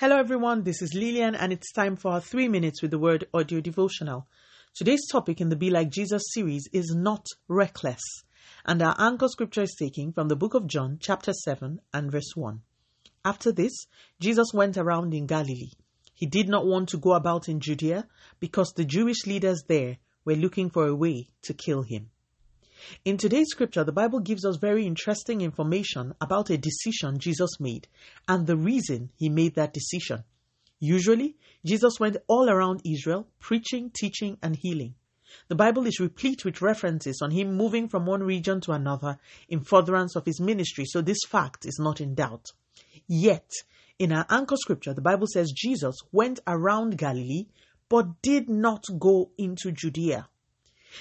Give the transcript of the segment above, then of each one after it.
Hello, everyone. This is Lillian, and it's time for our three minutes with the word audio devotional. Today's topic in the Be Like Jesus series is not reckless, and our anchor scripture is taken from the book of John, chapter 7, and verse 1. After this, Jesus went around in Galilee. He did not want to go about in Judea because the Jewish leaders there were looking for a way to kill him. In today's scripture, the Bible gives us very interesting information about a decision Jesus made and the reason he made that decision. Usually, Jesus went all around Israel, preaching, teaching, and healing. The Bible is replete with references on him moving from one region to another in furtherance of his ministry, so this fact is not in doubt. Yet, in our anchor scripture, the Bible says Jesus went around Galilee but did not go into Judea.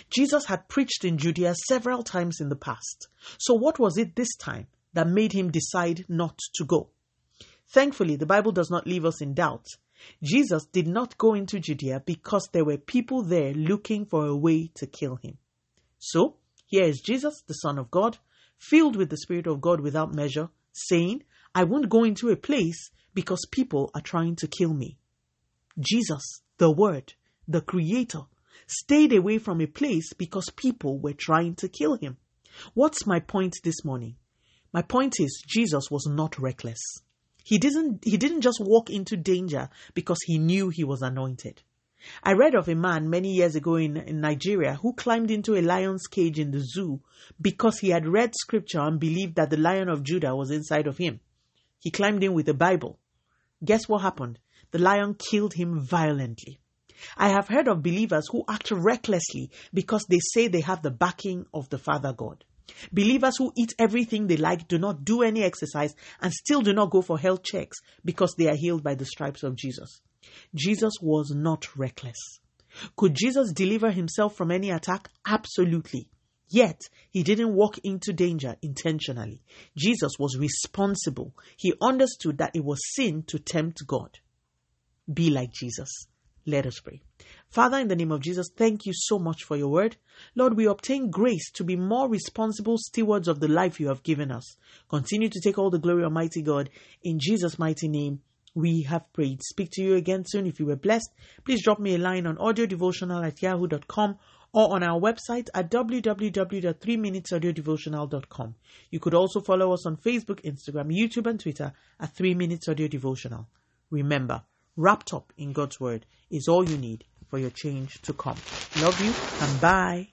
Jesus had preached in Judea several times in the past. So, what was it this time that made him decide not to go? Thankfully, the Bible does not leave us in doubt. Jesus did not go into Judea because there were people there looking for a way to kill him. So, here is Jesus, the Son of God, filled with the Spirit of God without measure, saying, I won't go into a place because people are trying to kill me. Jesus, the Word, the Creator, stayed away from a place because people were trying to kill him. What's my point this morning? My point is Jesus was not reckless. He didn't he didn't just walk into danger because he knew he was anointed. I read of a man many years ago in, in Nigeria who climbed into a lion's cage in the zoo because he had read scripture and believed that the lion of Judah was inside of him. He climbed in with a Bible. Guess what happened? The lion killed him violently. I have heard of believers who act recklessly because they say they have the backing of the Father God. Believers who eat everything they like, do not do any exercise, and still do not go for health checks because they are healed by the stripes of Jesus. Jesus was not reckless. Could Jesus deliver himself from any attack? Absolutely. Yet, he didn't walk into danger intentionally. Jesus was responsible. He understood that it was sin to tempt God. Be like Jesus. Let us pray. Father, in the name of Jesus, thank you so much for your word. Lord, we obtain grace to be more responsible stewards of the life you have given us. Continue to take all the glory, Almighty God. In Jesus' mighty name, we have prayed. Speak to you again soon. If you were blessed, please drop me a line on audiodevotional at yahoo.com or on our website at www.3minutesaudiodevotional.com. You could also follow us on Facebook, Instagram, YouTube, and Twitter at 3 Minutes Audio Devotional. Remember, wrapped up in God's Word is all you need for your change to come. Love you and bye.